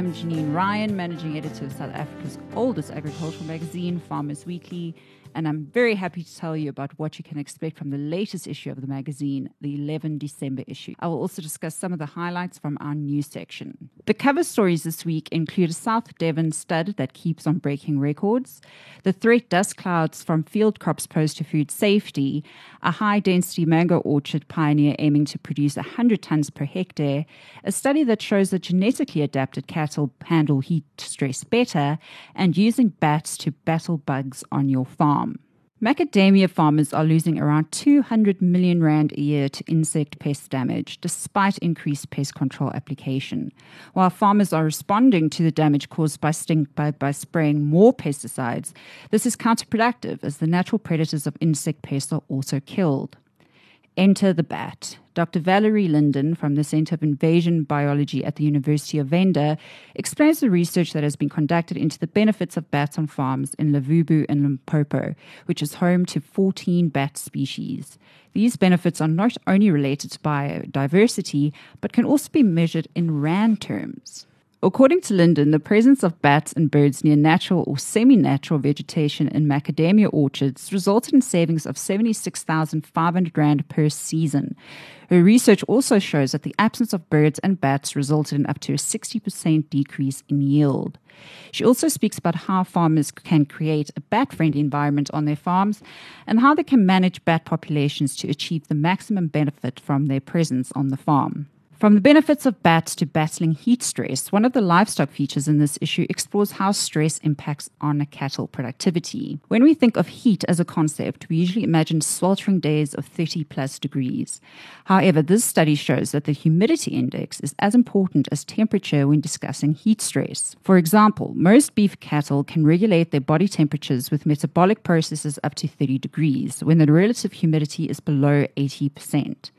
am Janine Ryan, managing editor of South Africa's oldest agricultural magazine, Farmers Weekly and I'm very happy to tell you about what you can expect from the latest issue of the magazine, the 11 December issue. I will also discuss some of the highlights from our news section. The cover stories this week include a South Devon stud that keeps on breaking records, the threat dust clouds from field crops pose to food safety, a high density mango orchard pioneer aiming to produce 100 tons per hectare, a study that shows that genetically adapted cattle handle heat stress better, and using bats to battle bugs on your farm farm. Macadamia farmers are losing around 200 million rand a year to insect pest damage, despite increased pest control application. While farmers are responding to the damage caused by stink bug by spraying more pesticides, this is counterproductive as the natural predators of insect pests are also killed. Enter the bat. Dr. Valerie Linden from the Center of Invasion Biology at the University of Venda explains the research that has been conducted into the benefits of bats on farms in Levubu and Limpopo, which is home to 14 bat species. These benefits are not only related to biodiversity, but can also be measured in RAND terms. According to Linden, the presence of bats and birds near natural or semi natural vegetation in macadamia orchards resulted in savings of 76,500 Rand per season. Her research also shows that the absence of birds and bats resulted in up to a 60% decrease in yield. She also speaks about how farmers can create a bat friendly environment on their farms and how they can manage bat populations to achieve the maximum benefit from their presence on the farm. From the benefits of bats to battling heat stress, one of the livestock features in this issue explores how stress impacts on cattle productivity. When we think of heat as a concept, we usually imagine sweltering days of 30 plus degrees. However, this study shows that the humidity index is as important as temperature when discussing heat stress. For example, most beef cattle can regulate their body temperatures with metabolic processes up to 30 degrees when the relative humidity is below 80%.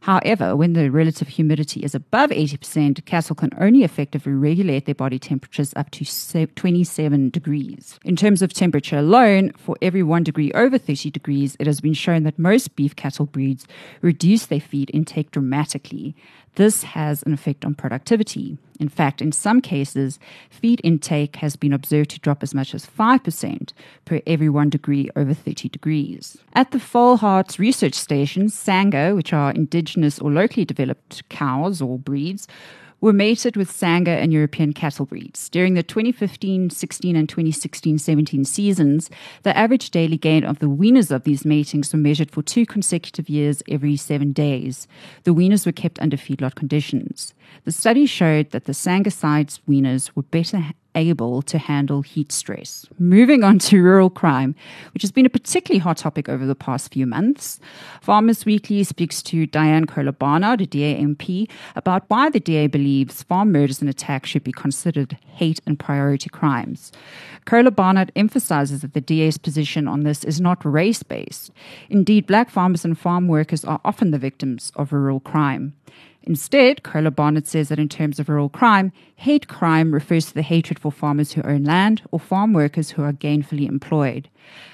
However, when the relative humidity is above 80%, cattle can only effectively regulate their body temperatures up to 27 degrees. In terms of temperature alone, for every one degree over 30 degrees, it has been shown that most beef cattle breeds reduce their feed intake dramatically. This has an effect on productivity. In fact, in some cases, feed intake has been observed to drop as much as 5% per every one degree over 30 degrees. At the Vaalharts Research Station, Sanga, which are indigenous or locally developed cows or breeds, were mated with Sanga and European cattle breeds. During the 2015 16 and 2016 17 seasons, the average daily gain of the weaners of these matings were measured for two consecutive years every seven days. The weaners were kept under feedlot conditions. The study showed that the Sanga sides weaners were better able to handle heat stress. Moving on to rural crime, which has been a particularly hot topic over the past few months. Farmers Weekly speaks to Dianne Kohler Barnard, a DA MP, about why the DA believes farm murders and attacks should be considered hate and priority crimes. Kohler Barnard emphasizes that the DA's position on this is not race based. Indeed, black farmers and farm workers are often the victims of rural crime. Instead, Kohler Barnard says that in terms of rural crime, hate crime refers to the hatred for farmers who own land or farm workers who are gainfully employed.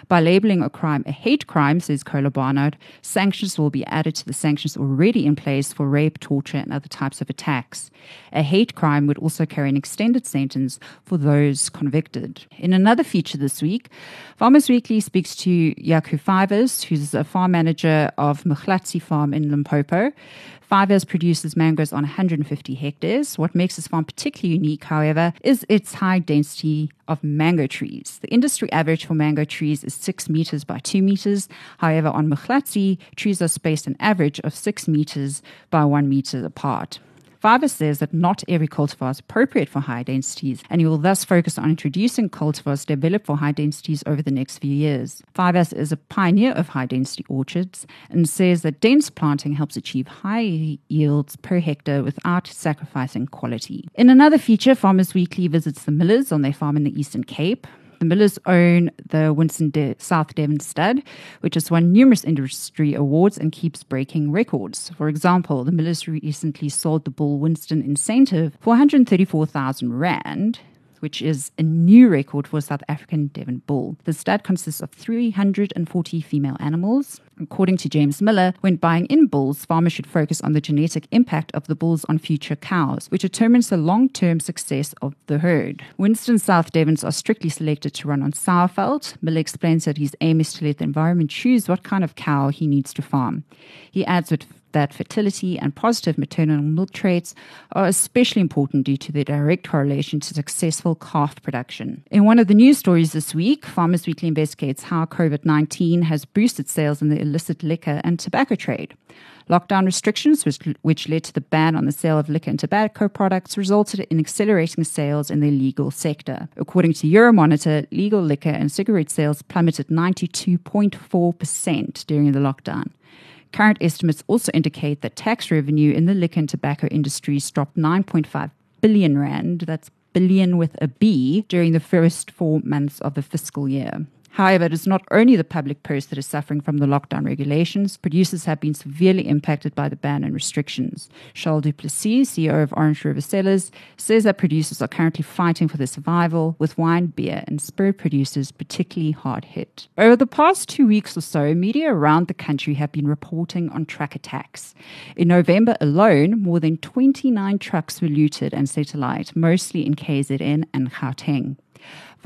By labeling a crime a hate crime, says Kohler Barnard, sanctions will be added to the sanctions already in place for rape, torture, and other types of attacks. A hate crime would also carry an extended sentence for those convicted. In another feature this week, Farmers Weekly speaks to Yaku Fivers, who's a farm manager of Mkhlatsi Farm in Limpopo. Fivers produces mangoes on 150 hectares. What makes this farm particularly unique, however, is its high density of mango trees. The industry average for mango trees is 6 meters by 2 meters. However, on Mkhlatsi, trees are spaced an average of 6 meters by 1 meter apart. Fivers says that not every cultivar is appropriate for high densities, and he will thus focus on introducing cultivars developed for high densities over the next few years. Fivers is a pioneer of high density orchards and says that dense planting helps achieve high yields per hectare without sacrificing quality. In another feature, Farmers Weekly visits the millers on their farm in the Eastern Cape. The Millers own the Winston De- South Devon stud, which has won numerous industry awards and keeps breaking records. For example, the Millers recently sold the bull Winston Incentive for 134,000 Rand which is a new record for South African Devon bull. The stud consists of 340 female animals. According to James Miller, when buying in bulls, farmers should focus on the genetic impact of the bulls on future cows, which determines the long term success of the herd. Winston South Devons are strictly selected to run on sourveld. Miller explains that his aim is to let the environment choose what kind of cow he needs to farm. He adds that that fertility and positive maternal milk traits are especially important due to their direct correlation to successful calf production. In one of the news stories this week, Farmers Weekly investigates how COVID 19 has boosted sales in the illicit liquor and tobacco trade. Lockdown restrictions, which, which, led to the ban on the sale of liquor and tobacco products, resulted in accelerating sales in the illegal sector. According to Euromonitor, legal liquor and cigarette sales plummeted 92.4% during the lockdown. Current estimates also indicate that tax revenue in the liquor and tobacco industries dropped 9.5 billion rand, that's billion with a B, during the first four months of the fiscal year. However, it is not only the public purse that is suffering from the lockdown regulations. Producers have been severely impacted by the ban and restrictions. Charles Duplessis, CEO of Orange River Cellars, says that producers are currently fighting for their survival, with wine, beer, and spirit producers particularly hard hit. Over the past two weeks or so, media around the country have been reporting on truck attacks. In November alone, more than 29 trucks were looted and set alight, mostly in KZN and Gauteng.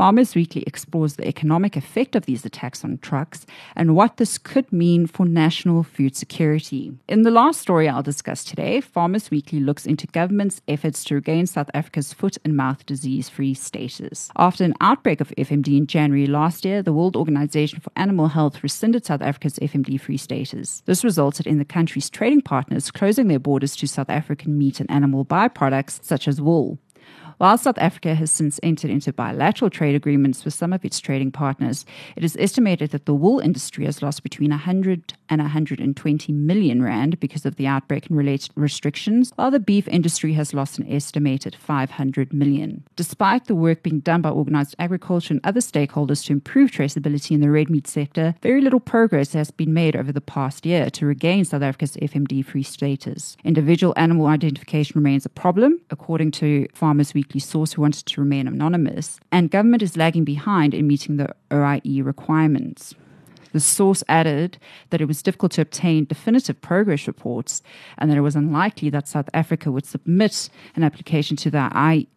Farmers Weekly explores the economic effect of these attacks on trucks and what this could mean for national food security. In the last story I'll discuss today, Farmers Weekly looks into government's efforts to regain South Africa's foot and mouth disease free status. After an outbreak of FMD in January last year, the World Organization for Animal Health rescinded South Africa's FMD free status. This resulted in the country's trading partners closing their borders to South African meat and animal byproducts such as wool. While South Africa has since entered into bilateral trade agreements with some of its trading partners, it is estimated that the wool industry has lost between 100 and 120 million rand because of the outbreak and related restrictions, while the beef industry has lost an estimated 500 million. Despite the work being done by organized agriculture and other stakeholders to improve traceability in the red meat sector, very little progress has been made over the past year to regain South Africa's FMD free status. Individual animal identification remains a problem, according to Farmers Weekly source who wanted to remain anonymous, and government is lagging behind in meeting the OIE requirements. The source added that it was difficult to obtain definitive progress reports and that it was unlikely that South Africa would submit an application to the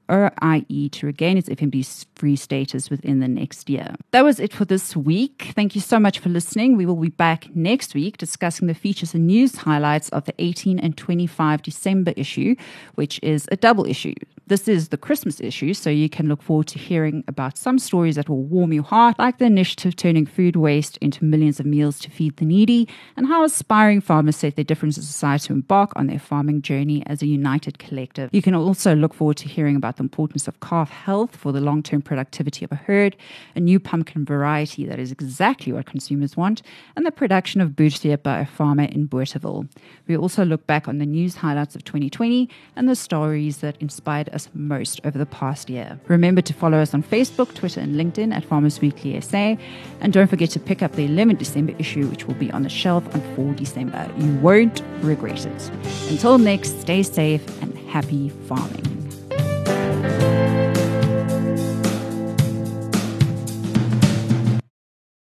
OIE to regain its FMD free status within the next year. That was it for this week. Thank you so much for listening. We will be back next week discussing the features and news highlights of the 18 and 25 December issue, which is a double issue. This is the Christmas issue, so you can look forward to hearing about some stories that will warm your heart, like the initiative turning food waste into millions of meals to feed the needy, and how aspiring farmers set their different society to embark on their farming journey as a united collective. You can also look forward to hearing about the importance of calf health for the long term productivity of a herd, a new pumpkin variety that is exactly what consumers want, and the production of boetie by a farmer in Bothaville. We also look back on the news highlights of 2020 and the stories that inspired us most over the past year. Remember to follow us on Facebook, Twitter, and LinkedIn at Farmers Weekly SA. And don't forget to pick up the 11 December issue, which will be on the shelf on 4 December. You won't regret it. Until next, stay safe and happy farming.